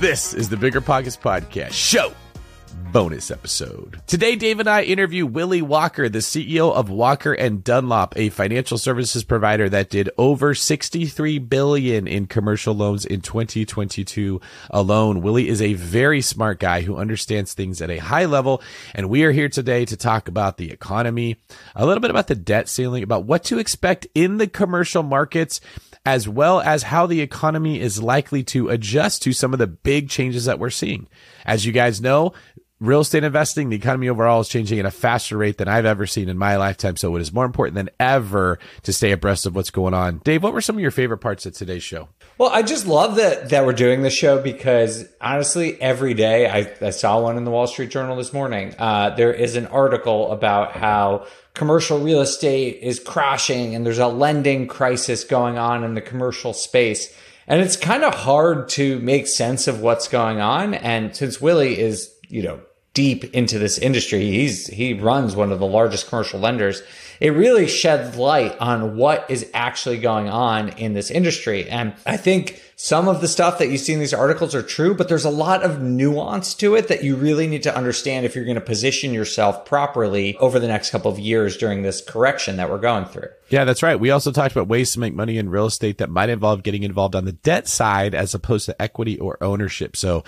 This is the Bigger Pockets Podcast. Show bonus episode. Today, Dave and I interview Willy Walker, the CEO of Walker and Dunlop, a financial services provider that did over 63 billion in commercial loans in 2022 alone. Willy is a very smart guy who understands things at a high level. And we are here today to talk about the economy, a little bit about the debt ceiling, about what to expect in the commercial markets as well as how the economy is likely to adjust to some of the big changes that we're seeing. As you guys know, real estate investing, the economy overall is changing at a faster rate than I've ever seen in my lifetime. So it is more important than ever to stay abreast of what's going on. Dave, what were some of your favorite parts of today's show? Well, I just love that that we're doing this show because honestly, every day I, I saw one in the Wall Street Journal this morning. Uh, there is an article about how commercial real estate is crashing and there's a lending crisis going on in the commercial space. And it's kind of hard to make sense of what's going on. And since Willy is, you know, deep into this industry, he's, he runs one of the largest commercial lenders. It really sheds light on what is actually going on in this industry. And I think some of the stuff that you see in these articles are true, but there's a lot of nuance to it that you really need to understand if you're going to position yourself properly over the next couple of years during this correction that we're going through. Yeah, that's right. We also talked about ways to make money in real estate that might involve getting involved on the debt side as opposed to equity or ownership. So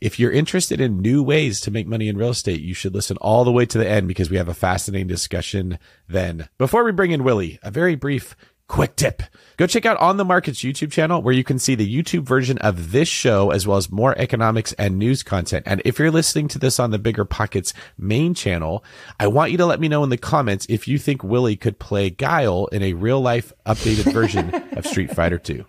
if you're interested in new ways to make money in real estate, you should listen all the way to the end because we have a fascinating discussion then. Before we bring in Willy, a very brief quick tip. Go check out On the Markets YouTube channel where you can see the YouTube version of this show as well as more economics and news content. And if you're listening to this on the Bigger Pockets main channel, I want you to let me know in the comments if you think Willy could play Guile in a real life updated version of Street Fighter 2.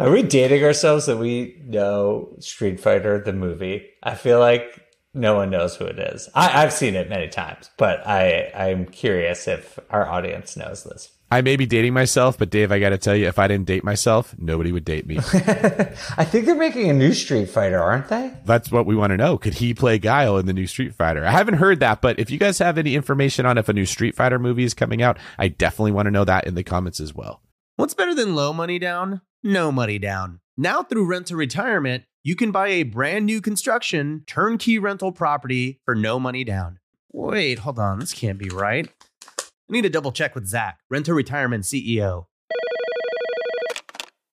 Are we dating ourselves that we know Street Fighter, the movie? I feel like no one knows who it is. I, have seen it many times, but I, I'm curious if our audience knows this. I may be dating myself, but Dave, I got to tell you, if I didn't date myself, nobody would date me. I think they're making a new Street Fighter, aren't they? That's what we want to know. Could he play Guile in the new Street Fighter? I haven't heard that, but if you guys have any information on if a new Street Fighter movie is coming out, I definitely want to know that in the comments as well. What's better than low money down? No money down. Now through Rent to Retirement, you can buy a brand new construction turnkey rental property for no money down. Wait, hold on. This can't be right. I need to double check with Zach, Rent to Retirement CEO.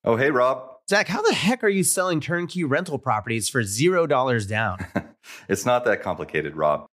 Oh, hey, Rob. Zach, how the heck are you selling turnkey rental properties for $0 down? it's not that complicated, Rob.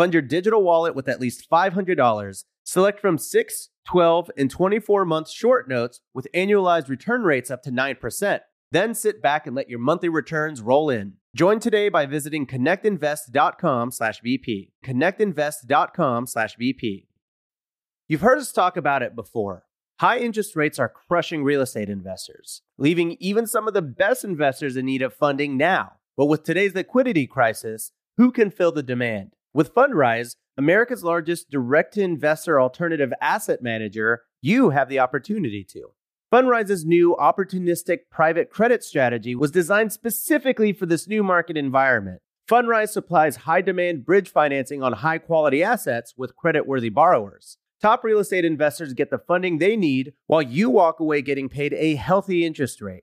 Fund your digital wallet with at least $500. Select from 6, 12, and 24 month short notes with annualized return rates up to 9%. Then sit back and let your monthly returns roll in. Join today by visiting connectinvest.com slash BP. Connectinvest.com slash BP. You've heard us talk about it before. High interest rates are crushing real estate investors, leaving even some of the best investors in need of funding now. But with today's liquidity crisis, who can fill the demand? With Fundrise, America's largest direct to investor alternative asset manager, you have the opportunity to. Fundrise's new opportunistic private credit strategy was designed specifically for this new market environment. Fundrise supplies high demand bridge financing on high quality assets with credit-worthy borrowers. Top real estate investors get the funding they need while you walk away getting paid a healthy interest rate.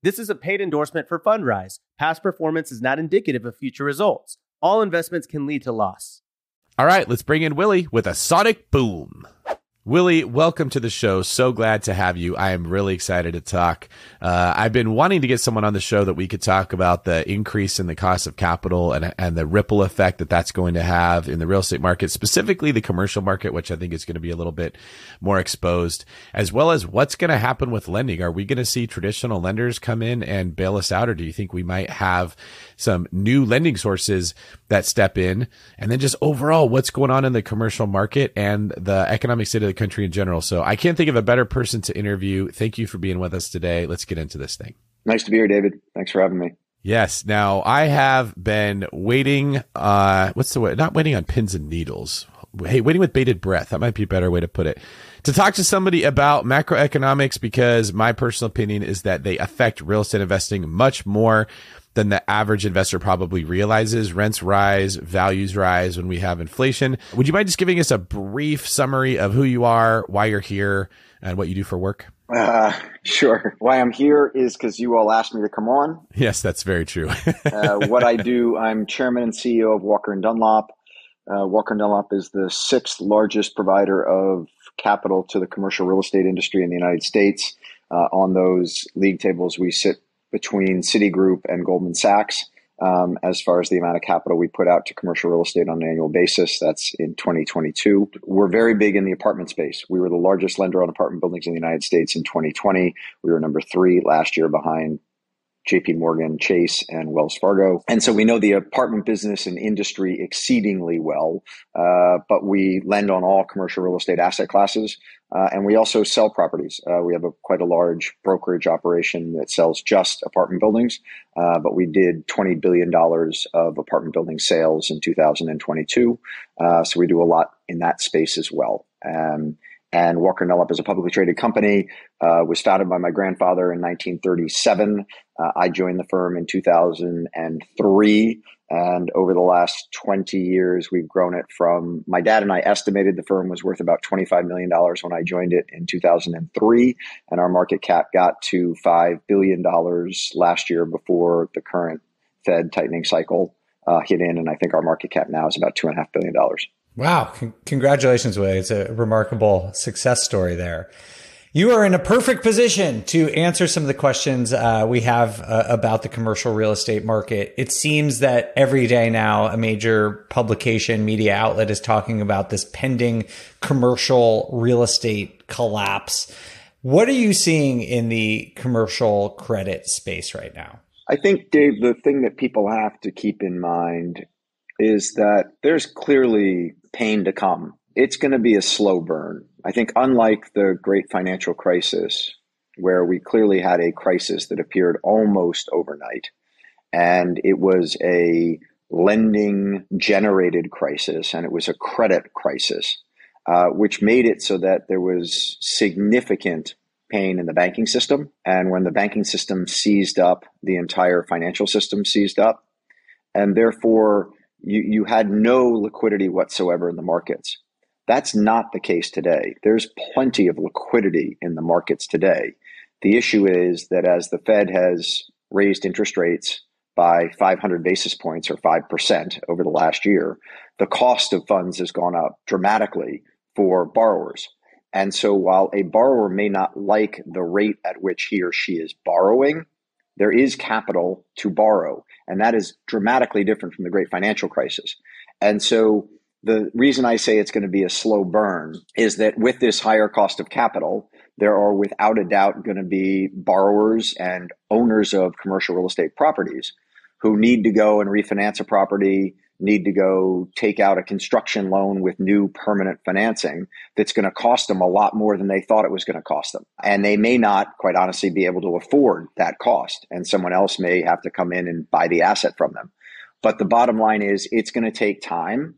This is a paid endorsement for Fundrise. Past performance is not indicative of future results. All investments can lead to loss. All right, let's bring in Willy with a sonic boom. Willy, welcome to the show. So glad to have you. I am really excited to talk. Uh, I've been wanting to get someone on the show that we could talk about the increase in the cost of capital and, and the ripple effect that that's going to have in the real estate market, specifically the commercial market, which I think is going to be a little bit more exposed, as well as what's going to happen with lending. Are we going to see traditional lenders come in and bail us out, or do you think we might have some new lending sources that step in? And then just overall, what's going on in the commercial market and the economic state of the country in general. So I can't think of a better person to interview. Thank you for being with us today. Let's get into this thing. Nice to be here, David. Thanks for having me. Yes. Now I have been waiting. Uh, what's the way? Not waiting on pins and needles. Hey, waiting with bated breath. That might be a better way to put it. To talk to somebody about macroeconomics because my personal opinion is that they affect real estate investing much more than the average investor probably realizes. Rents rise, values rise when we have inflation. Would you mind just giving us a brief summary of who you are, why you're here, and what you do for work? Uh, sure. Why I'm here is because you all asked me to come on. Yes, that's very true. uh, what I do, I'm chairman and CEO of Walker and Dunlop. Uh, Walker and Dunlop is the sixth largest provider of capital to the commercial real estate industry in the United States. Uh, on those league tables, we sit between Citigroup and Goldman Sachs um, as far as the amount of capital we put out to commercial real estate on an annual basis. That's in 2022. We're very big in the apartment space. We were the largest lender on apartment buildings in the United States in 2020. We were number three last year behind JP Morgan, Chase, and Wells Fargo. And so we know the apartment business and industry exceedingly well, uh, but we lend on all commercial real estate asset classes. Uh, and we also sell properties. Uh, we have a, quite a large brokerage operation that sells just apartment buildings, uh, but we did $20 billion of apartment building sales in 2022. Uh, so we do a lot in that space as well. And Walker Dunlop is a publicly traded company. Uh, was founded by my grandfather in 1937. Uh, I joined the firm in 2003, and over the last 20 years, we've grown it from. My dad and I estimated the firm was worth about 25 million dollars when I joined it in 2003, and our market cap got to five billion dollars last year before the current Fed tightening cycle uh, hit in, and I think our market cap now is about two and a half billion dollars. Wow. C- congratulations, Willy. It's a remarkable success story there. You are in a perfect position to answer some of the questions uh, we have uh, about the commercial real estate market. It seems that every day now, a major publication media outlet is talking about this pending commercial real estate collapse. What are you seeing in the commercial credit space right now? I think, Dave, the thing that people have to keep in mind is that there's clearly pain to come. It's going to be a slow burn. I think, unlike the great financial crisis, where we clearly had a crisis that appeared almost overnight, and it was a lending generated crisis and it was a credit crisis, uh, which made it so that there was significant pain in the banking system. And when the banking system seized up, the entire financial system seized up. And therefore, you, you had no liquidity whatsoever in the markets. That's not the case today. There's plenty of liquidity in the markets today. The issue is that as the Fed has raised interest rates by 500 basis points or 5% over the last year, the cost of funds has gone up dramatically for borrowers. And so while a borrower may not like the rate at which he or she is borrowing, there is capital to borrow. And that is dramatically different from the great financial crisis. And so the reason I say it's going to be a slow burn is that with this higher cost of capital, there are without a doubt going to be borrowers and owners of commercial real estate properties who need to go and refinance a property need to go take out a construction loan with new permanent financing that's going to cost them a lot more than they thought it was going to cost them. And they may not, quite honestly, be able to afford that cost. And someone else may have to come in and buy the asset from them. But the bottom line is it's going to take time.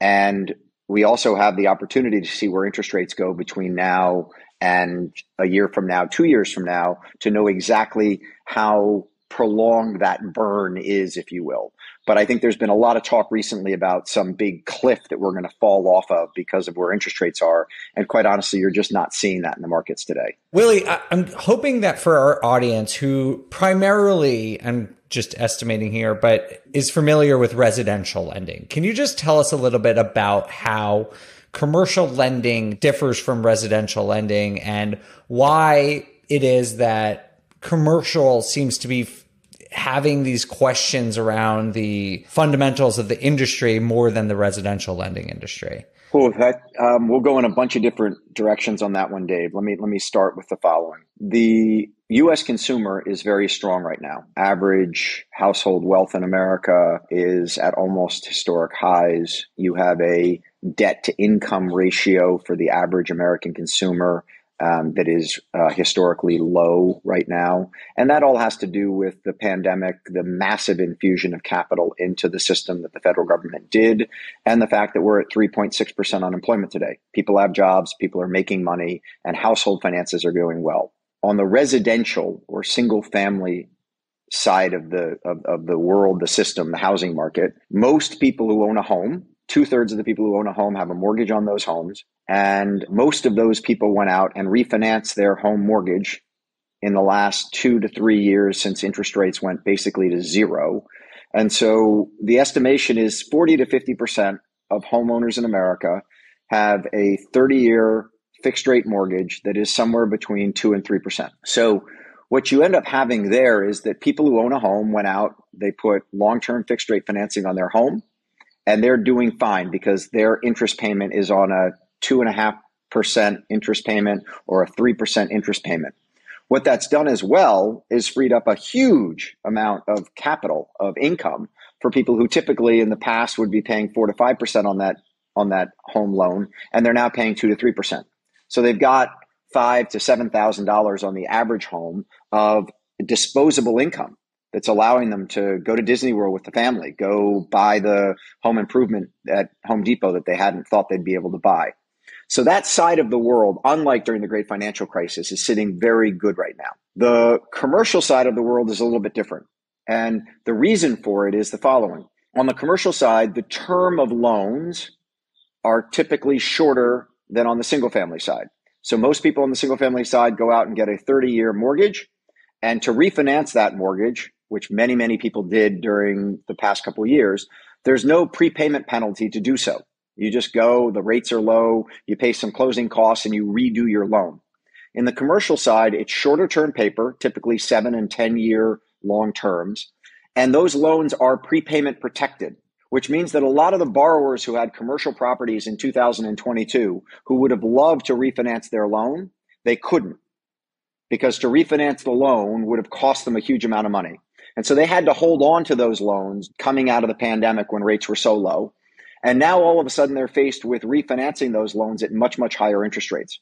And we also have the opportunity to see where interest rates go between now and a year from now, two years from now, to know exactly how prolonged that burn is, if you will. But I think there's been a lot of talk recently about some big cliff that we're going to fall off of because of where interest rates are. And quite honestly, you're just not seeing that in the markets today. Willy, I'm hoping that for our audience who primarily, I'm just estimating here, but is familiar with residential lending, can you just tell us a little bit about how commercial lending differs from residential lending and why it is that commercial seems to be having these questions around the fundamentals of the industry more than the residential lending industry? Cool. That um, we'll go in a bunch of different directions on that one, Dave. Let me let me start with the following: the U.S. consumer is very strong right now. Average household wealth in America is at almost historic highs. You have a debt to income ratio for the average American consumer um, that is uh, historically low right now. And that all has to do with the pandemic, the massive infusion of capital into the system that the federal government did, and the fact that we're at 3.6% unemployment today. People have jobs, people are making money, and household finances are going well. On the residential or single family side of the of, of the world, the system, the housing market, most people who own a home Two thirds of the people who own a home have a mortgage on those homes. And most of those people went out and refinanced their home mortgage in the last two to three years since interest rates went basically to zero. And so the estimation is 40 to 50% of homeowners in America have a 30 year fixed rate mortgage that is somewhere between 2 and 3%. So what you end up having there is that people who own a home went out, they put long term fixed rate financing on their home and they're doing fine because their interest payment is on a two and a half percent interest payment or a three percent interest payment. What that's done as well is freed up a huge amount of capital of income for people who typically in the past would be paying four to five percent on that on that home loan, and they're now paying two to three percent. So they've got five to seven thousand dollars on the average home of disposable income that's allowing them to go to Disney World with the family, go buy the home improvement at Home Depot that they hadn't thought they'd be able to buy. So that side of the world, unlike during the great financial crisis, is sitting very good right now. The commercial side of the world is a little bit different. And the reason for it is the following. On the commercial side, the term of loans are typically shorter than on the single family side. So most people on the single family side go out and get a 30 year mortgage. And to refinance that mortgage, which many, many people did during the past couple years, there's no prepayment penalty to do so. You just go, the rates are low, you pay some closing costs, and you redo your loan. In the commercial side, it's shorter term paper, typically seven and 10 year long terms. And those loans are prepayment protected, which means that a lot of the borrowers who had commercial properties in 2022 who would have loved to refinance their loan, they couldn't because to refinance the loan would have cost them a huge amount of money. And so they had to hold on to those loans coming out of the pandemic when rates were so low. And now all of a sudden they're faced with refinancing those loans at much, much higher interest rates.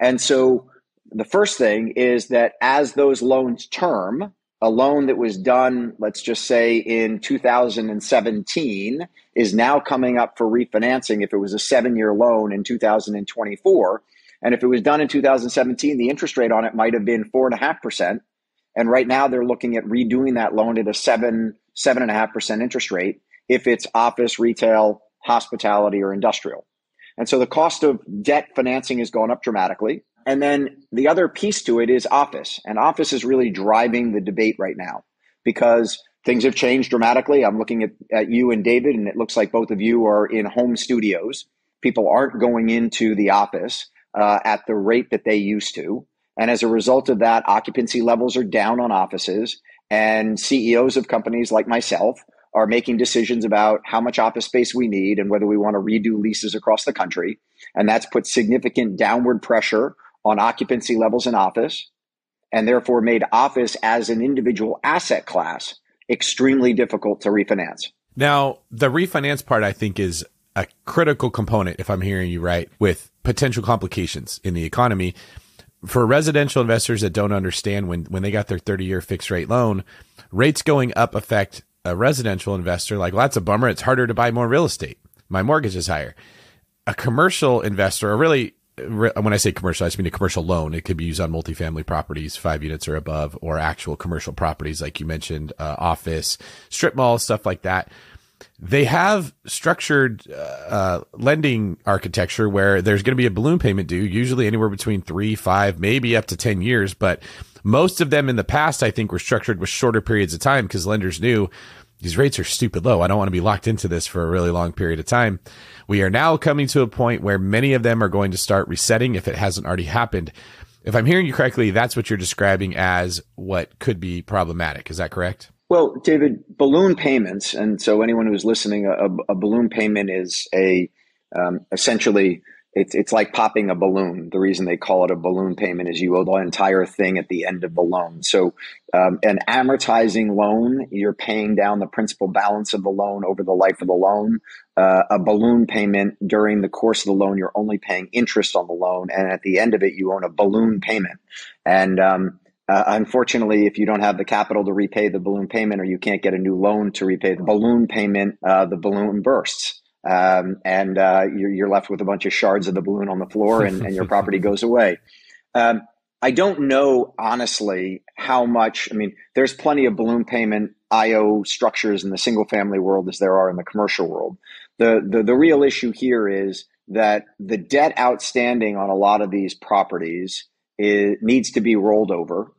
And so the first thing is that as those loans term, a loan that was done, let's just say in 2017, is now coming up for refinancing if it was a seven year loan in 2024. And if it was done in 2017, the interest rate on it might have been 4.5%. And right now they're looking at redoing that loan at a seven, seven and a half percent interest rate if it's office, retail, hospitality, or industrial. And so the cost of debt financing has gone up dramatically. And then the other piece to it is office. And office is really driving the debate right now because things have changed dramatically. I'm looking at, at you and David, and it looks like both of you are in home studios. People aren't going into the office uh, at the rate that they used to. And as a result of that, occupancy levels are down on offices, and CEOs of companies like myself are making decisions about how much office space we need and whether we want to redo leases across the country. And that's put significant downward pressure on occupancy levels in office, and therefore made office as an individual asset class extremely difficult to refinance. Now, the refinance part, I think, is a critical component, if I'm hearing you right, with potential complications in the economy. For residential investors that don't understand when, when they got their 30 year fixed rate loan, rates going up affect a residential investor. Like, well, that's a bummer. It's harder to buy more real estate. My mortgage is higher. A commercial investor, or really, when I say commercial, I just mean a commercial loan. It could be used on multifamily properties, five units or above, or actual commercial properties, like you mentioned, uh, office, strip malls, stuff like that they have structured uh, uh, lending architecture where there's going to be a balloon payment due, usually anywhere between three, five, maybe up to 10 years. But most of them in the past, I think, were structured with shorter periods of time because lenders knew these rates are stupid low. I don't want to be locked into this for a really long period of time. We are now coming to a point where many of them are going to start resetting if it hasn't already happened. If I'm hearing you correctly, that's what you're describing as what could be problematic. Is that correct? Well, David, balloon payments, and so anyone who's listening, a, a balloon payment is a um, essentially it's it's like popping a balloon. The reason they call it a balloon payment is you owe the entire thing at the end of the loan. So, um, an amortizing loan, you're paying down the principal balance of the loan over the life of the loan. Uh, a balloon payment during the course of the loan, you're only paying interest on the loan, and at the end of it, you own a balloon payment. And um, uh, unfortunately, if you don't have the capital to repay the balloon payment or you can't get a new loan to repay the balloon payment, uh, the balloon bursts. Um, and uh, you're, you're, left with a bunch of shards of the balloon on the floor and, and your property goes away. Um, I don't know, honestly, how much. I mean, there's plenty of balloon payment IO structures in the single family world as there are in the commercial world. The, the, the real issue here is that the debt outstanding on a lot of these properties it needs to be rolled over.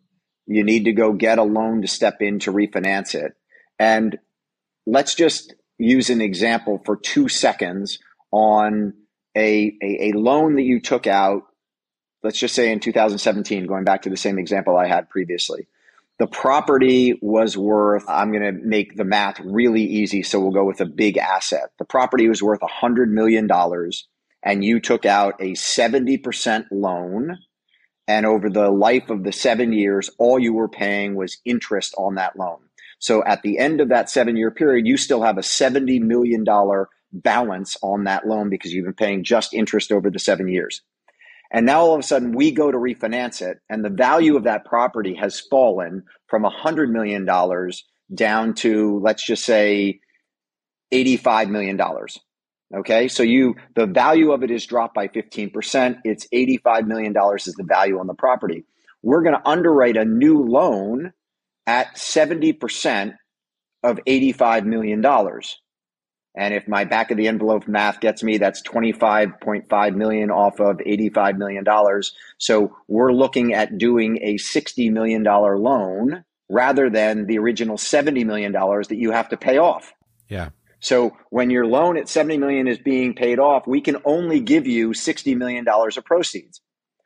You need to go get a loan to step in to refinance it. And let's just use an example for two seconds on a, a, a loan that you took out, let's just say in 2017, going back to the same example I had previously. The property was worth, I'm going to make the math really easy, so we'll go with a big asset. The property was worth $100 million, and you took out a 70% loan and over the life of the seven years, all you were paying was interest on that loan. So at the end of that seven year period, you still have a $70 million balance on that loan because you've been paying just interest over the seven years. And now all of a sudden we go to refinance it and the value of that property has fallen from $100 million down to, let's just say, $85 million. Okay, so you the value of it is dropped by 15%. It's $85 million is the value on the property. We're going to underwrite a new loan at 70% of $85 million. And if my back of the envelope math gets me, that's 25.5 million off of 85 million dollars. So we're looking at doing a 60 million dollar loan rather than the original 70 million dollars that you have to pay off. Yeah. So when your loan at 70 million is being paid off, we can only give you 60 million dollars of proceeds,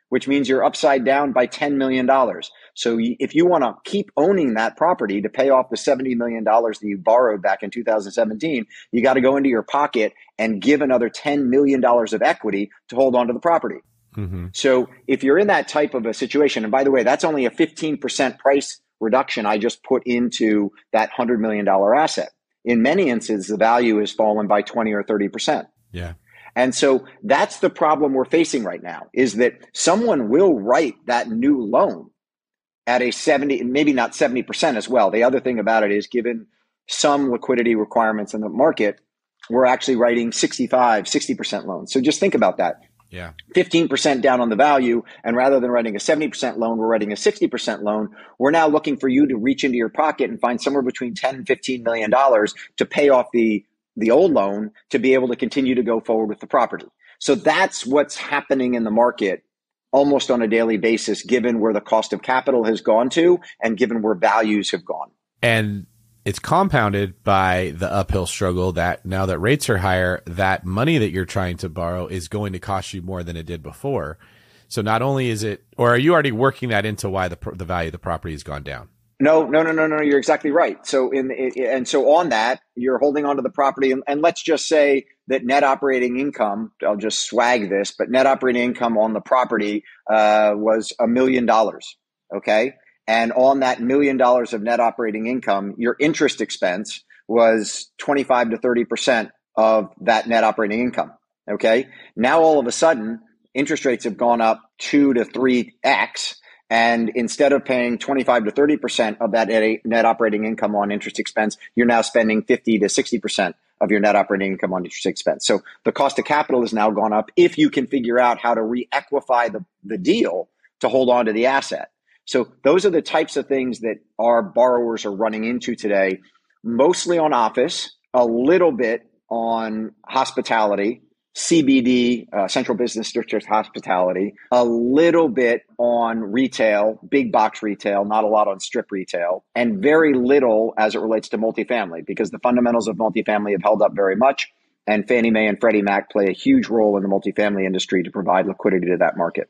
which means you're upside down by 10 million dollars. So if you want to keep owning that property to pay off the 70 million dollars that you borrowed back in 2017, you got to go into your pocket and give another 10 million dollars of equity to hold onto the property. Mm-hmm. So if you're in that type of a situation, and by the way, that's only a 15% price reduction I just put into that $100 million asset in many instances, the value has fallen by 20 or 30%. Yeah. And so that's the problem we're facing right now is that someone will write that new loan at a 70, maybe not 70% as well. The other thing about it is given some liquidity requirements in the market, we're actually writing 65, 60% loans. So just think about that. Yeah. 15% down on the value. And rather than writing a 70% loan, we're writing a 60% loan. We're now looking for you to reach into your pocket and find somewhere between 10 and 15 million dollars to pay off the, the old loan to be able to continue to go forward with the property. So that's what's happening in the market almost on a daily basis, given where the cost of capital has gone to and given where values have gone. And it's compounded by the uphill struggle that now that rates are higher, that money that you're trying to borrow is going to cost you more than it did before. So not only is it, or are you already working that into why the the value of the property has gone down? No, no, no, no, no. You're exactly right. So in and so on that, you're holding onto the property, and, and let's just say that net operating income. I'll just swag this, but net operating income on the property uh, was a million dollars. Okay, and on that million dollars of net operating income, your interest expense was 25 to 30% of that net operating income. Okay. Now all of a sudden, interest rates have gone up two to three X. And instead of paying 25 to 30% of that net operating income on interest expense, you're now spending 50 to 60% of your net operating income on interest expense. So the cost of capital has now gone up if you can figure out how to re-equify the, the deal to hold on to the asset. So those are the types of things that our borrowers are running into today, mostly on office, a little bit on hospitality, CBD, uh, central business district hospitality, a little bit on retail, big box retail, not a lot on strip retail, and very little as it relates to multifamily because the fundamentals of multifamily have held up very much. And Fannie Mae and Freddie Mac play a huge role in the multifamily industry to provide liquidity to that market.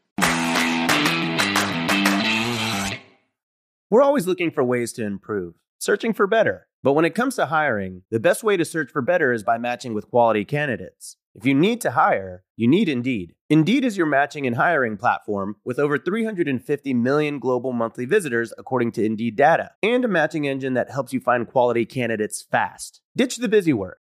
We're always looking for ways to improve, searching for better. But when it comes to hiring, the best way to search for better is by matching with quality candidates. If you need to hire, you need Indeed. Indeed is your matching and hiring platform with over 350 million global monthly visitors, according to Indeed data, and a matching engine that helps you find quality candidates fast. Ditch the busy work.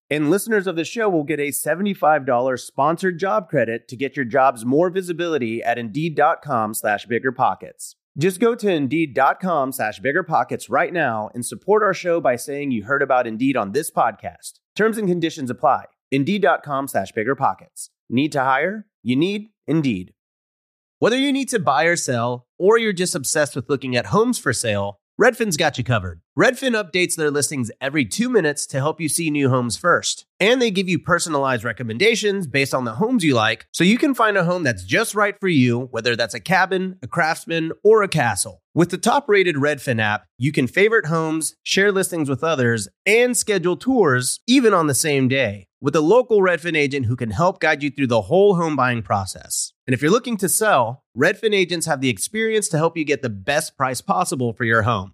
And listeners of the show will get a $75 sponsored job credit to get your jobs more visibility at Indeed.com slash BiggerPockets. Just go to Indeed.com slash BiggerPockets right now and support our show by saying you heard about Indeed on this podcast. Terms and conditions apply. Indeed.com slash BiggerPockets. Need to hire? You need Indeed. Whether you need to buy or sell, or you're just obsessed with looking at homes for sale, Redfin's got you covered. Redfin updates their listings every two minutes to help you see new homes first. And they give you personalized recommendations based on the homes you like, so you can find a home that's just right for you, whether that's a cabin, a craftsman, or a castle. With the top rated Redfin app, you can favorite homes, share listings with others, and schedule tours even on the same day with a local Redfin agent who can help guide you through the whole home buying process. And if you're looking to sell, Redfin agents have the experience to help you get the best price possible for your home.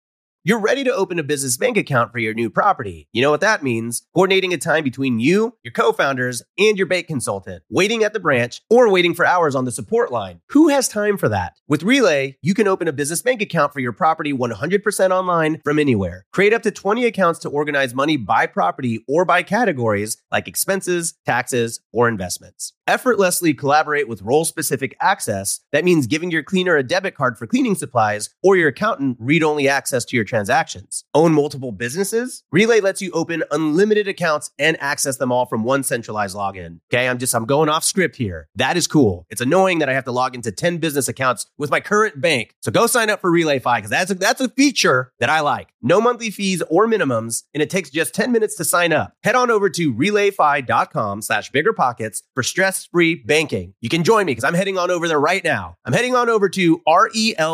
You're ready to open a business bank account for your new property. You know what that means? Coordinating a time between you, your co founders, and your bank consultant, waiting at the branch, or waiting for hours on the support line. Who has time for that? With Relay, you can open a business bank account for your property 100% online from anywhere. Create up to 20 accounts to organize money by property or by categories like expenses, taxes, or investments. Effortlessly collaborate with role specific access. That means giving your cleaner a debit card for cleaning supplies or your accountant read only access to your transactions. Own multiple businesses? Relay lets you open unlimited accounts and access them all from one centralized login. Okay, I'm just, I'm going off script here. That is cool. It's annoying that I have to log into 10 business accounts with my current bank. So go sign up for RelayFi because that's a, that's a feature that I like. No monthly fees or minimums, and it takes just 10 minutes to sign up. Head on over to relayfi.com slash biggerpockets for stress-free banking. You can join me because I'm heading on over there right now. I'm heading on over to R-E-L-A-Y-F-I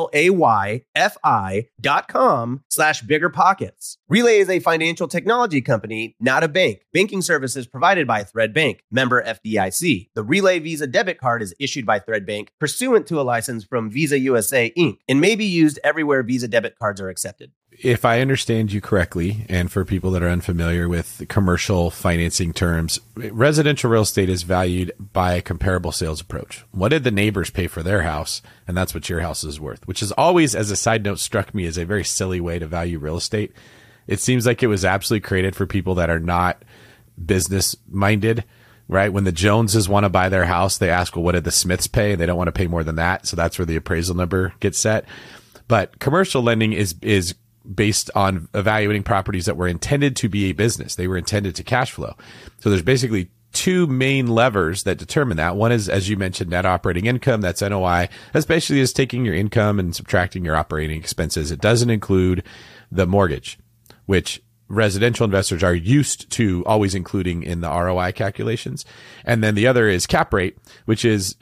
dot com slash bigger pockets. Relay is a financial technology company, not a bank. Banking services provided by Thread Bank, member FDIC. The Relay Visa debit card is issued by Thread Bank pursuant to a license from Visa USA Inc. and may be used everywhere Visa debit cards are accepted if I understand you correctly, and for people that are unfamiliar with commercial financing terms, residential real estate is valued by a comparable sales approach. What did the neighbors pay for their house? And that's what your house is worth, which is always, as a side note, struck me as a very silly way to value real estate. It seems like it was absolutely created for people that are not business minded, right? When the Joneses want to buy their house, they ask, well, what did the Smiths pay? They don't want to pay more than that. So that's where the appraisal number gets set. But commercial lending is, is based on evaluating properties that were intended to be a business. They were intended to cash flow. So there's basically two main levers that determine that. One is, as you mentioned, net operating income. That's NOI. That's basically just taking your income and subtracting your operating expenses. It doesn't include the mortgage, which residential investors are used to always including in the ROI calculations. And then the other is cap rate, which is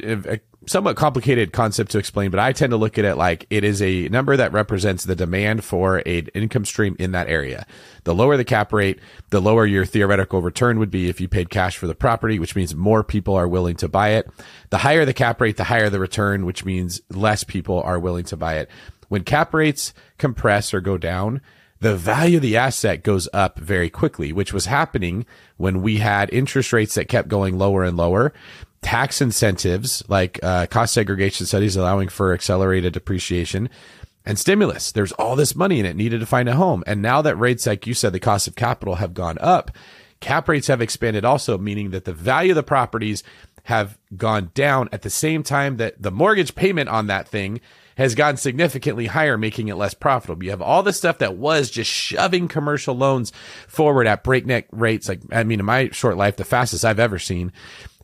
somewhat complicated concept to explain, but I tend to look at it like it is a number that represents the demand for an income stream in that area. The lower the cap rate, the lower your theoretical return would be if you paid cash for the property, which means more people are willing to buy it. The higher the cap rate, the higher the return, which means less people are willing to buy it. When cap rates compress or go down, the value of the asset goes up very quickly, which was happening when we had interest rates that kept going lower and lower. Tax incentives like uh, cost segregation studies allowing for accelerated depreciation and stimulus. There's all this money in it needed to find a home. And now that rates, like you said, the cost of capital have gone up, cap rates have expanded also, meaning that the value of the properties have gone down at the same time that the mortgage payment on that thing has gone significantly higher, making it less profitable. You have all the stuff that was just shoving commercial loans forward at breakneck rates. Like, I mean, in my short life, the fastest I've ever seen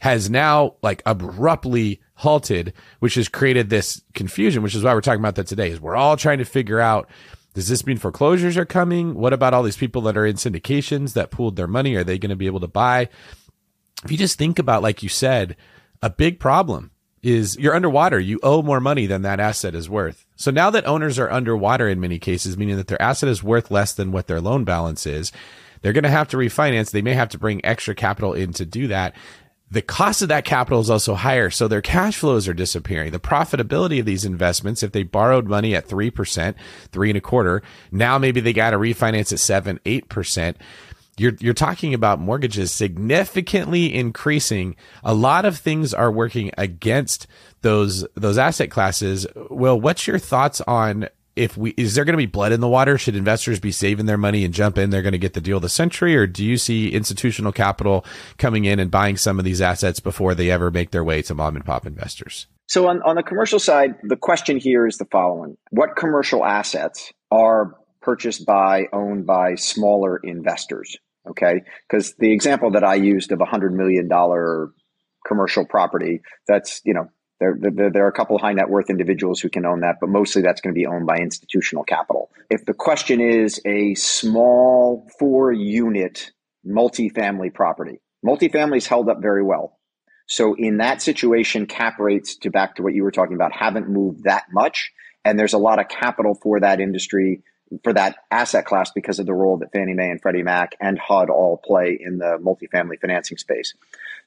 has now like abruptly halted, which has created this confusion, which is why we're talking about that today is we're all trying to figure out does this mean foreclosures are coming? What about all these people that are in syndications that pooled their money? Are they going to be able to buy? If you just think about, like you said, a big problem is you're underwater. You owe more money than that asset is worth. So now that owners are underwater in many cases, meaning that their asset is worth less than what their loan balance is, they're going to have to refinance. They may have to bring extra capital in to do that. The cost of that capital is also higher. So their cash flows are disappearing. The profitability of these investments, if they borrowed money at 3%, three and a quarter, now maybe they got to refinance at seven, 8% you're you're talking about mortgages significantly increasing. A lot of things are working against those those asset classes. Well, what's your thoughts on if we is there going to be blood in the water? Should investors be saving their money and jump in? They're going to get the deal of the century, or do you see institutional capital coming in and buying some of these assets before they ever make their way to mom and pop investors? So on, on the commercial side, the question here is the following. What commercial assets are purchased by, owned by smaller investors? Okay. Because the example that I used of a hundred million dollar commercial property, that's, you know, there, there, there, are a couple of high net worth individuals who can own that, but mostly that's going to be owned by institutional capital. If the question is a small four unit multifamily property, multifamily is held up very well. So in that situation, cap rates to back to what you were talking about haven't moved that much. And there's a lot of capital for that industry for that asset class because of the role that Fannie Mae and Freddie Mac and HUD all play in the multifamily financing space.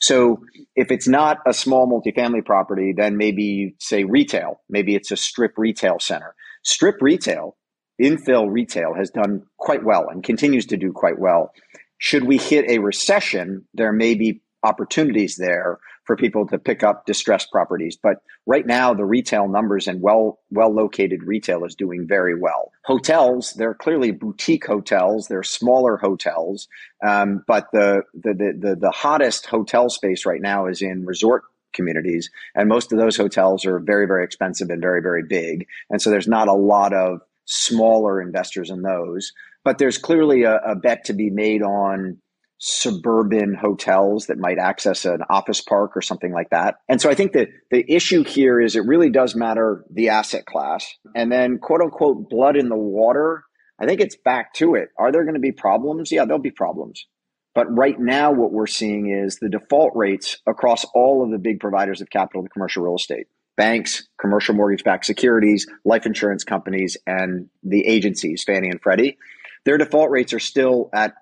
So if it's not a small multifamily property, then maybe say retail, maybe it's a strip retail center. Strip retail, infill retail has done quite well and continues to do quite well. Should we hit a recession, there may be opportunities there for people to pick up distressed properties. But right now, the retail numbers and well well located retail is doing very well. Hotels, they're clearly boutique hotels. They're smaller hotels, um, but the, the the the the hottest hotel space right now is in resort communities, and most of those hotels are very very expensive and very very big, and so there's not a lot of smaller investors in those. But there's clearly a, a bet to be made on suburban hotels that might access an office park or something like that. And so I think that the issue here is it really does matter the asset class. And then quote unquote blood in the water. I think it's back to it. Are there going to be problems? Yeah, there'll be problems. But right now, what we're seeing is the default rates across all of the big providers of capital to commercial real estate banks, commercial mortgage backed securities, life insurance companies, and the agencies, Fannie and Freddie. Their default rates are still at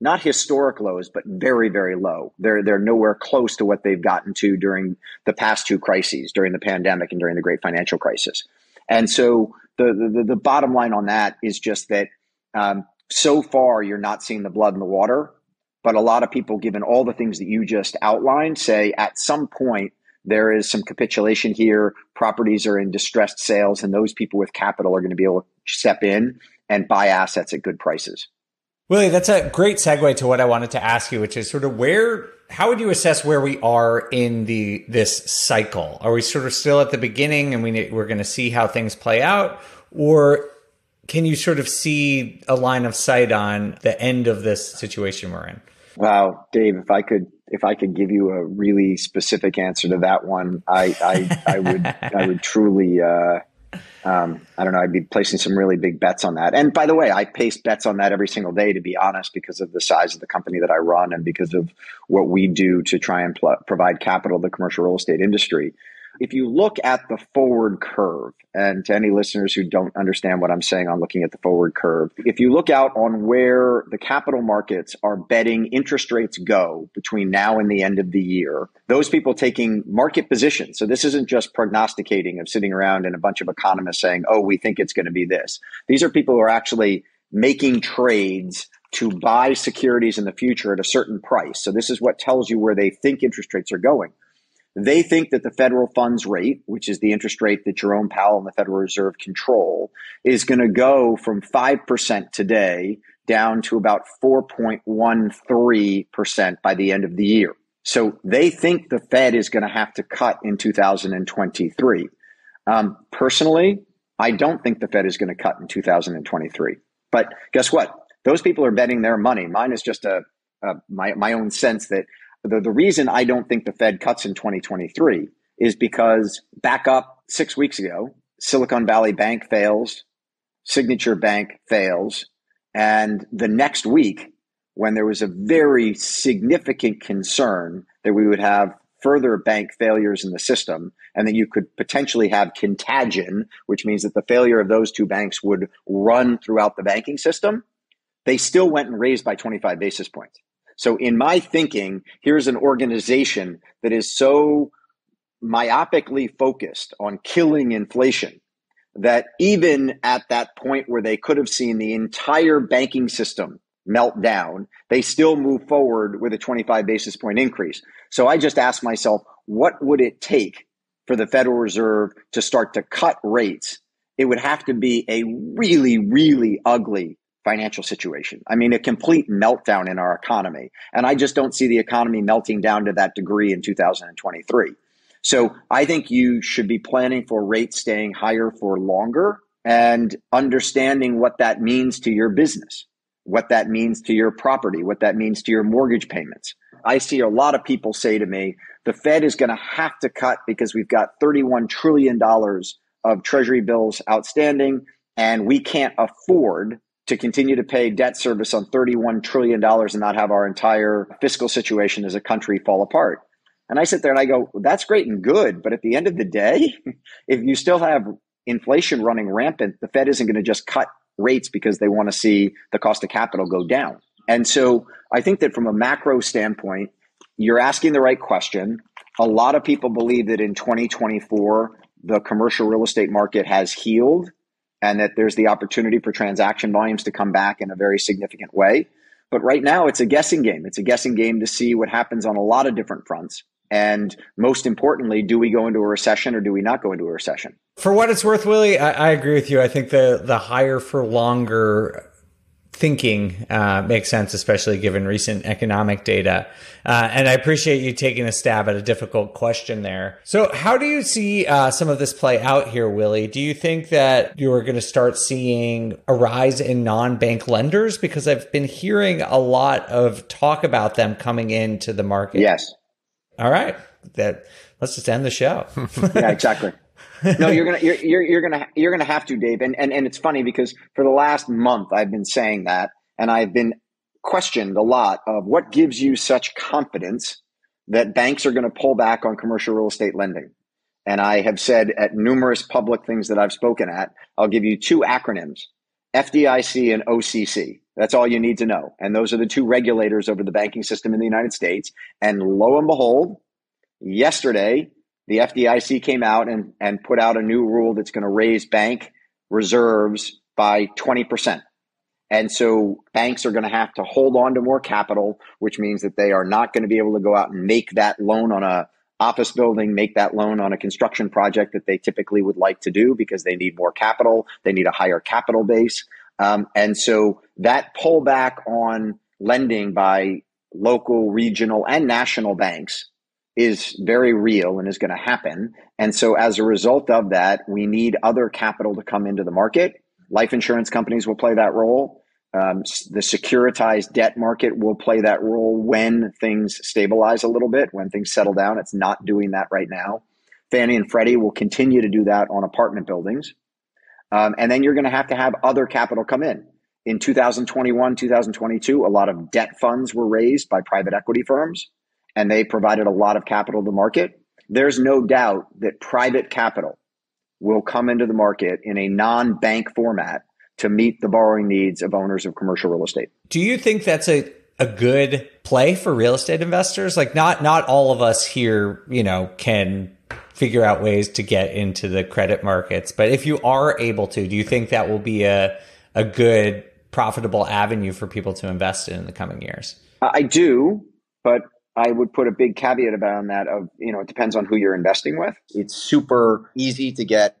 not historic lows, but very, very low. They're they're nowhere close to what they've gotten to during the past two crises, during the pandemic and during the great financial crisis. And so the the, the bottom line on that is just that um, so far you're not seeing the blood in the water, but a lot of people, given all the things that you just outlined, say at some point there is some capitulation here. Properties are in distressed sales, and those people with capital are going to be able to step in and buy assets at good prices. Willy, that's a great segue to what I wanted to ask you, which is sort of where, how would you assess where we are in the this cycle? Are we sort of still at the beginning and we we're going to see how things play out, or can you sort of see a line of sight on the end of this situation we're in? Wow, Dave, if I could if I could give you a really specific answer to that one, I I, I would I would truly uh, um, I don't know I'd be placing some really big bets on that. And by the way, I place bets on that every single day to be honest, because of the size of the company that I run and because of what we do to try and pl- provide capital to the commercial real estate industry if you look at the forward curve, and to any listeners who don't understand what I'm saying on looking at the forward curve, if you look out on where the capital markets are betting interest rates go between now and the end of the year, those people taking market positions. So this isn't just prognosticating of sitting around and a bunch of economists saying, oh, we think it's going to be this. These are people who are actually making trades to buy securities in the future at a certain price. So this is what tells you where they think interest rates are going. They think that the federal funds rate, which is the interest rate that Jerome Powell and the Federal Reserve control, is going to go from 5% today down to about 4.13% by the end of the year. So they think the Fed is going to have to cut in 2023. Um, personally, I don't think the Fed is going to cut in 2023. But guess what? Those people are betting their money. Mine is just a, a my, my own sense that the, the reason I don't think the Fed cuts in 2023 is because back up six weeks ago, Silicon Valley Bank fails, Signature Bank fails, and the next week, when there was a very significant concern that we would have further bank failures in the system and that you could potentially have contagion, which means that the failure of those two banks would run throughout the banking system, they still went and raised by 25 basis points. So, in my thinking, here's an organization that is so myopically focused on killing inflation that even at that point where they could have seen the entire banking system melt down, they still move forward with a 25 basis point increase. So I just asked myself, what would it take for the Federal Reserve to start to cut rates? It would have to be a really, really ugly financial situation. I mean, a complete meltdown in our economy. And I just don't see the economy melting down to that degree in 2023. So I think you should be planning for rates staying higher for longer and understanding what that means to your business, what that means to your property, what that means to your mortgage payments. I see a lot of people say to me, the Fed is going to have to cut because we've got $31 trillion of treasury bills outstanding and we can't afford to continue to pay debt service on $31 trillion and not have our entire fiscal situation as a country fall apart. And I sit there and I go, well, that's great and good. But at the end of the day, if you still have inflation running rampant, the Fed isn't going to just cut rates because they want to see the cost of capital go down. And so I think that from a macro standpoint, you're asking the right question. A lot of people believe that in 2024, the commercial real estate market has healed and that there's the opportunity for transaction volumes to come back in a very significant way. But right now, it's a guessing game. It's a guessing game to see what happens on a lot of different fronts. And most importantly, do we go into a recession or do we not go into a recession? For what it's worth, Willy, I, I agree with you. I think the the higher for longer thinking uh, makes sense, especially given recent economic data. Uh, and I appreciate you taking a stab at a difficult question there. So, how do you see uh, some of this play out here, Willy? Do you think that you're going to start seeing a rise in non bank lenders? Because I've been hearing a lot of talk about them coming into the market. Yes. All right. That let's just end the show. yeah, exactly no, you're gonna you're, you're, you're gonna you're gonna have to, Dave. And, and and it's funny because for the last month I've been saying that, and I've been questioned a lot of what gives you such confidence that banks are going to pull back on commercial real estate lending. And I have said at numerous public things that I've spoken at, I'll give you two acronyms FDIC and OCC. That's all you need to know. And those are the two regulators over the banking system in the United States. And lo and behold, yesterday, the FDIC came out and, and put out a new rule that's going to raise bank reserves by 20%. And so banks are going to have to hold on to more capital, which means that they are not going to be able to go out and make that loan on a office building, make that loan on a construction project that they typically would like to do because they need more capital. They need a higher capital base. Um, and so that pullback on lending by local, regional, and national banks is very real and is going to happen. And so, as a result of that, we need other capital to come into the market. Life insurance companies will play that role. Um, the securitized debt market will play that role when things stabilize a little bit, when things settle down. It's not doing that right now. Fannie and Freddie will continue to do that on apartment buildings. Um, and then you're going to have to have other capital come in. In 2021, 2022, a lot of debt funds were raised by private equity firms, and they provided a lot of capital to the market. There's no doubt that private capital will come into the market in a non bank format to meet the borrowing needs of owners of commercial real estate. Do you think that's a, a good play for real estate investors? Like not not all of us here, you know, can figure out ways to get into the credit markets, but if you are able to, do you think that will be a a good profitable avenue for people to invest in in the coming years? I do, but I would put a big caveat about that of, you know, it depends on who you're investing with. It's super easy to get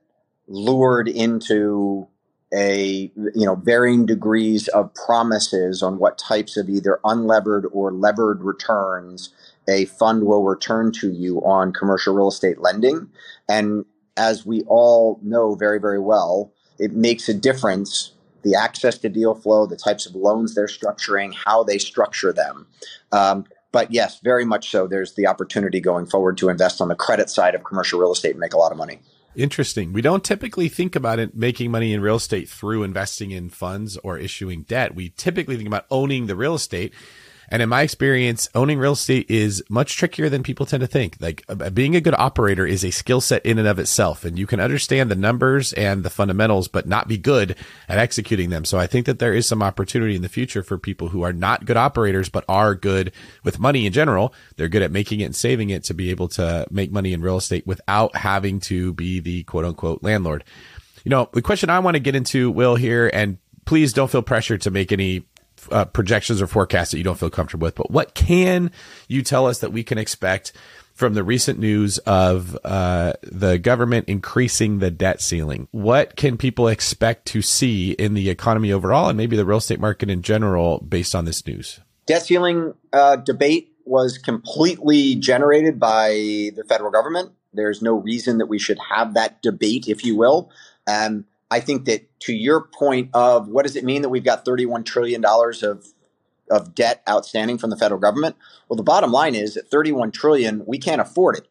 lured into a you know varying degrees of promises on what types of either unlevered or levered returns a fund will return to you on commercial real estate lending and as we all know very very well it makes a difference the access to deal flow the types of loans they're structuring how they structure them um, but yes very much so there's the opportunity going forward to invest on the credit side of commercial real estate and make a lot of money Interesting. We don't typically think about it making money in real estate through investing in funds or issuing debt. We typically think about owning the real estate and in my experience, owning real estate is much trickier than people tend to think. Like uh, being a good operator is a skill set in and of itself. And you can understand the numbers and the fundamentals, but not be good at executing them. So I think that there is some opportunity in the future for people who are not good operators, but are good with money in general. They're good at making it and saving it to be able to make money in real estate without having to be the quote unquote landlord. You know, the question I want to get into, Will, here, and please don't feel pressured to make any uh, projections or forecasts that you don't feel comfortable with, but what can you tell us that we can expect from the recent news of uh, the government increasing the debt ceiling? What can people expect to see in the economy overall and maybe the real estate market in general based on this news? Debt ceiling uh, debate was completely generated by the federal government. There's no reason that we should have that debate, if you will. Um, I think that to your point of what does it mean that we've got $31 trillion of of debt outstanding from the federal government? Well, the bottom line is at 31 trillion, we can't afford it.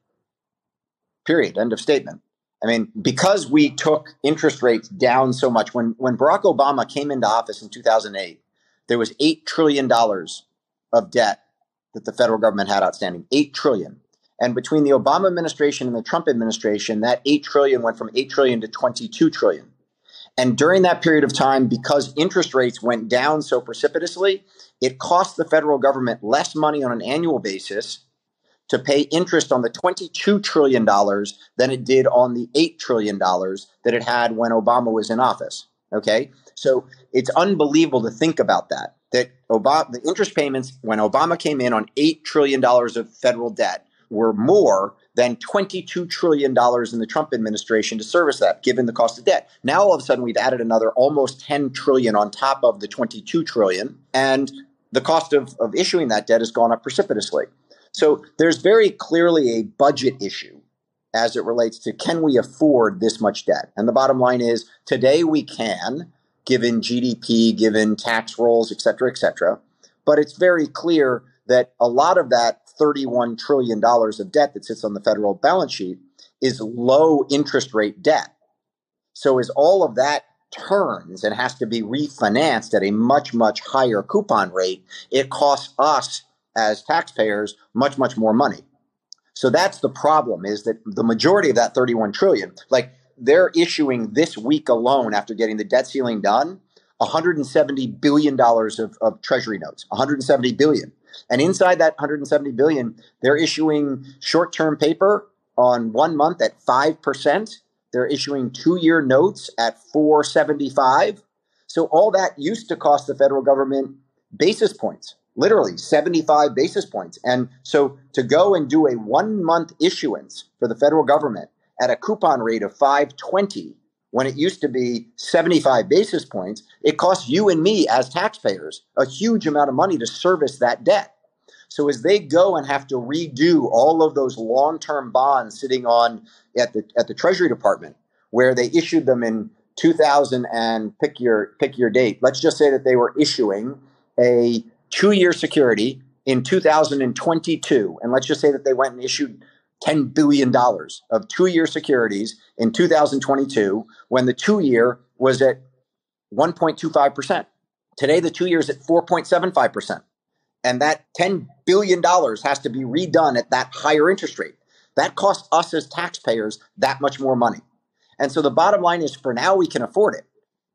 Period. End of statement. I mean, because we took interest rates down so much when when Barack Obama came into office in 2008, there was 8 trillion dollars of debt that the federal government had outstanding. 8 trillion. And between the Obama administration and the Trump administration, that 8 trillion went from 8 trillion to 22 trillion. And during that period of time, because interest rates went down so precipitously, it cost the federal government less money on an annual basis to pay interest on the $22 trillion than it did on the $8 trillion that it had when Obama was in office. Okay. So it's unbelievable to think about that. That Obama, the interest payments when Obama came in on $8 trillion of federal debt were more than $22 trillion in the Trump administration to service that, given the cost of debt. Now all of a sudden we've added another almost 10 trillion on top of the 22 trillion, and the cost of, of issuing that debt has gone up precipitously. So there's very clearly a budget issue as it relates to can we afford this much debt? And the bottom line is today we can, given GDP, given tax rolls, et cetera, et cetera. But it's very clear that a lot of that $31 trillion of debt that sits on the federal balance sheet is low interest rate debt. So as all of that turns and has to be refinanced at a much, much higher coupon rate, it costs us as taxpayers much, much more money. So that's the problem is that the majority of that 31 trillion, like they're issuing this week alone after getting the debt ceiling done, 170 billion dollars of, of treasury notes, 170 billion. And inside that 170 billion, they're issuing short-term paper on one month at 5%. They're issuing two-year notes at 475. So all that used to cost the federal government basis points, literally 75 basis points. And so to go and do a one month issuance for the federal government at a coupon rate of 520 when it used to be 75 basis points, it costs you and me as taxpayers a huge amount of money to service that debt. So as they go and have to redo all of those long-term bonds sitting on at the at the Treasury Department, where they issued them in 2000 and pick your pick your date. Let's just say that they were issuing a two-year security in 2022 and let's just say that they went and issued 10 billion dollars of two-year securities in 2022 when the two-year was at 1.25%. Today the two-year is at 4.75%. And that 10 billion dollars has to be redone at that higher interest rate. That costs us as taxpayers that much more money. And so the bottom line is for now we can afford it.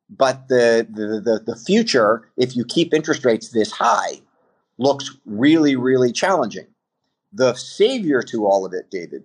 But the, the, the, the future, if you keep interest rates this high, looks really, really challenging. The savior to all of it, David,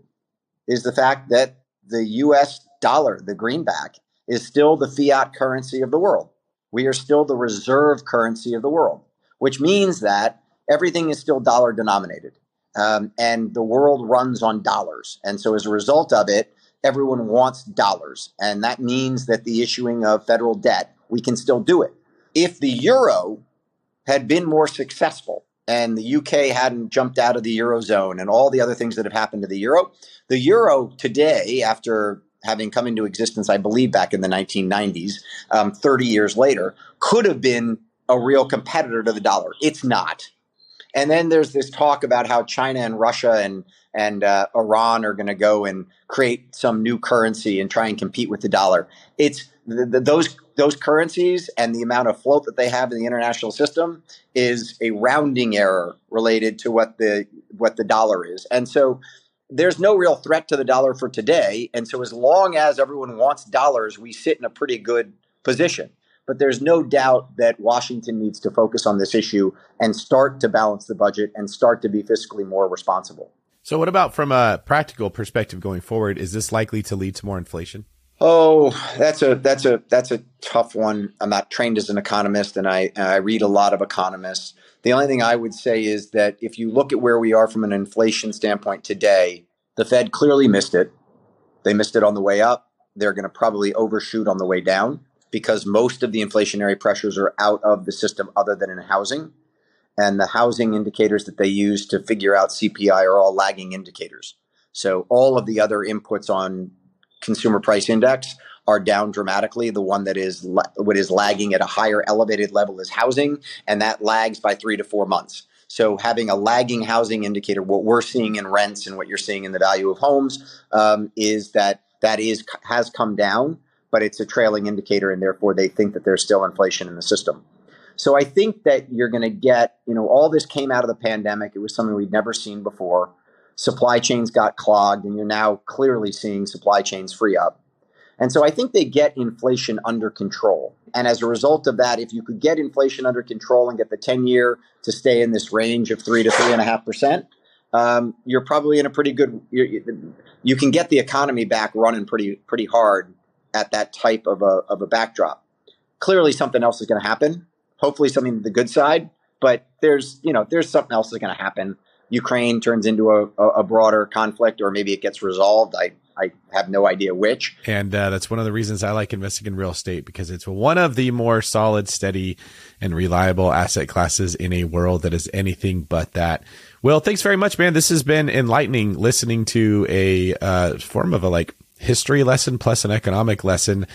is the fact that the US dollar, the greenback, is still the fiat currency of the world. We are still the reserve currency of the world, which means that everything is still dollar denominated. Um, and the world runs on dollars. And so as a result of it, everyone wants dollars. And that means that the issuing of federal debt, we can still do it. If the euro had been more successful and the UK hadn't jumped out of the eurozone and all the other things that have happened to the euro, the euro today, after having come into existence, I believe, back in the 1990s, um, 30 years later, could have been a real competitor to the dollar. It's not. And then there's this talk about how China and Russia and and uh, Iran are going to go and create some new currency and try and compete with the dollar. It's the, the, those those currencies and the amount of float that they have in the international system is a rounding error related to what the what the dollar is. And so there's no real threat to the dollar for today. And so as long as everyone wants dollars, we sit in a pretty good position. But there's no doubt that Washington needs to focus on this issue and start to balance the budget and start to be fiscally more responsible. So, what about from a practical perspective going forward? Is this likely to lead to more inflation? Oh, that's a that's a that's a tough one. I'm not trained as an economist, and I I read a lot of economists. The only thing I would say is that if you look at where we are from an inflation standpoint today, the Fed clearly missed it. They missed it on the way up. They're going to probably overshoot on the way down because most of the inflationary pressures are out of the system other than in housing and the housing indicators that they use to figure out CPI are all lagging indicators. So all of the other inputs on consumer price index are down dramatically. The one that is what is lagging at a higher elevated level is housing, and that lags by three to four months. So having a lagging housing indicator, what we're seeing in rents and what you're seeing in the value of homes, um, is that that is has come down, but it's a trailing indicator, and therefore they think that there's still inflation in the system. So I think that you're going to get, you know, all this came out of the pandemic. It was something we'd never seen before. Supply chains got clogged, and you're now clearly seeing supply chains free up. And so I think they get inflation under control. And as a result of that, if you could get inflation under control and get the 10 year to stay in this range of three to three and a half percent, um, you're probably in a pretty good. You can get the economy back running pretty pretty hard at that type of a of a backdrop. Clearly, something else is going to happen hopefully something to the good side. But there's, you know, there's something else that's going to happen. Ukraine turns into a, a, broader conflict, or maybe it gets resolved. I, I have no idea which. And uh, that's one of the reasons I like investing in real estate because it's one of the more solid, steady, and reliable asset classes in a world that is anything but that. Well, thanks very much, man. This has been enlightening listening to a uh, form of a like history lesson plus an economic lesson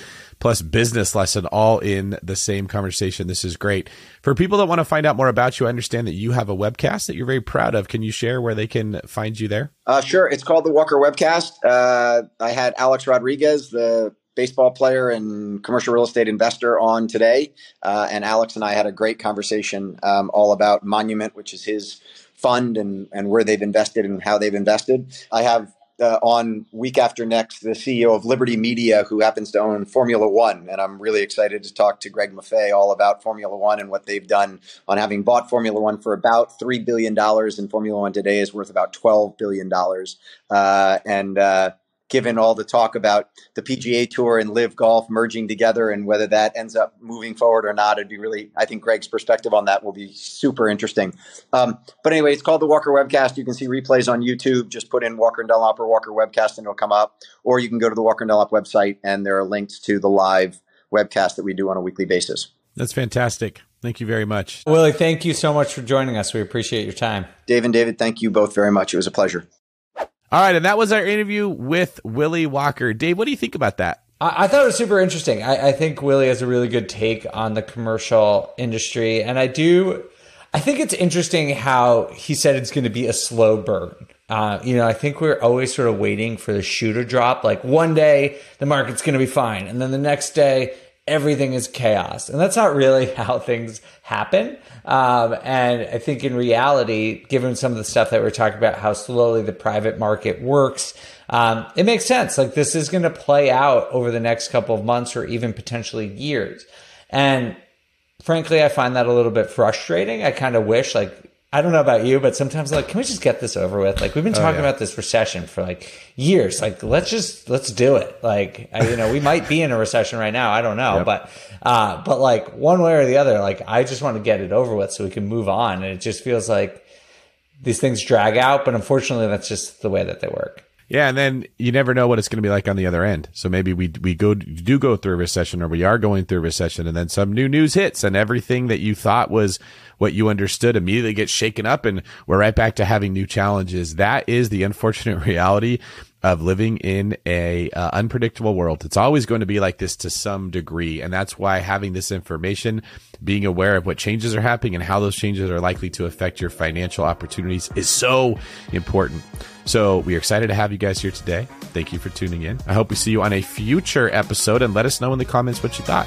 plus business lesson all in the same conversation. This is great. For people that want to find out more about you, I understand that you have a webcast that you're very proud of. Can you share where they can find you there? Uh, sure. It's called the Walker Webcast. Uh, I had Alex Rodriguez, the baseball player and commercial real estate investor on today. Uh, and Alex and I had a great conversation um, all about Monument, which is his fund and, and where they've invested and how they've invested. I have uh, on week after next the CEO of Liberty Media, who happens to own Formula One. And I'm really excited to talk to Greg Maffei all about Formula One and what they've done on having bought Formula One for about $3 billion. And Formula One today is worth about $12 billion. Uh, and uh, given all the talk about the PGA Tour and LIV Golf merging together and whether that ends up moving forward or not. It'd be really, I think Greg's perspective on that will be super interesting. Um, but anyway, it's called the Walker Webcast. You can see replays on YouTube. Just put in Walker and Dunlop or Walker Webcast and it'll come up. Or you can go to the Walker and Dunlop website and there are links to the live webcast that we do on a weekly basis. That's fantastic. Thank you very much. Willy, thank you so much for joining us. We appreciate your time. Dave and David, thank you both very much. It was a pleasure. All right, and that was our interview with Willy Walker. Dave, what do you think about that? I, I thought it was super interesting. I, I think Willy has a really good take on the commercial industry, and I do. I think it's interesting how he said it's going to be a slow burn. Uh, you know, I think we're always sort of waiting for the shoe to drop. Like one day the market's going to be fine, and then the next day everything is chaos. And that's not really how things happen. Um, and I think in reality, given some of the stuff that we're talking about, how slowly the private market works, um, it makes sense. Like this is going to play out over the next couple of months or even potentially years. And frankly, I find that a little bit frustrating. I kind of wish like I don't know about you, but sometimes like, can we just get this over with? Like, we've been oh, talking oh, yeah. about this recession for like years. Like, let's just let's do it. Like, I, you know, we might be in a recession right now. I don't know, yep. but uh, but like one way or the other, like I just want to get it over with so we can move on. And it just feels like these things drag out, but unfortunately, that's just the way that they work. Yeah, and then you never know what it's going to be like on the other end. So maybe we we go do go through a recession, or we are going through a recession, and then some new news hits, and everything that you thought was what you understood immediately gets shaken up, and we're right back to having new challenges. That is the unfortunate reality of living in a uh, unpredictable world. It's always going to be like this to some degree. And that's why having this information, being aware of what changes are happening and how those changes are likely to affect your financial opportunities is so important. So we are excited to have you guys here today. Thank you for tuning in. I hope we see you on a future episode and let us know in the comments what you thought.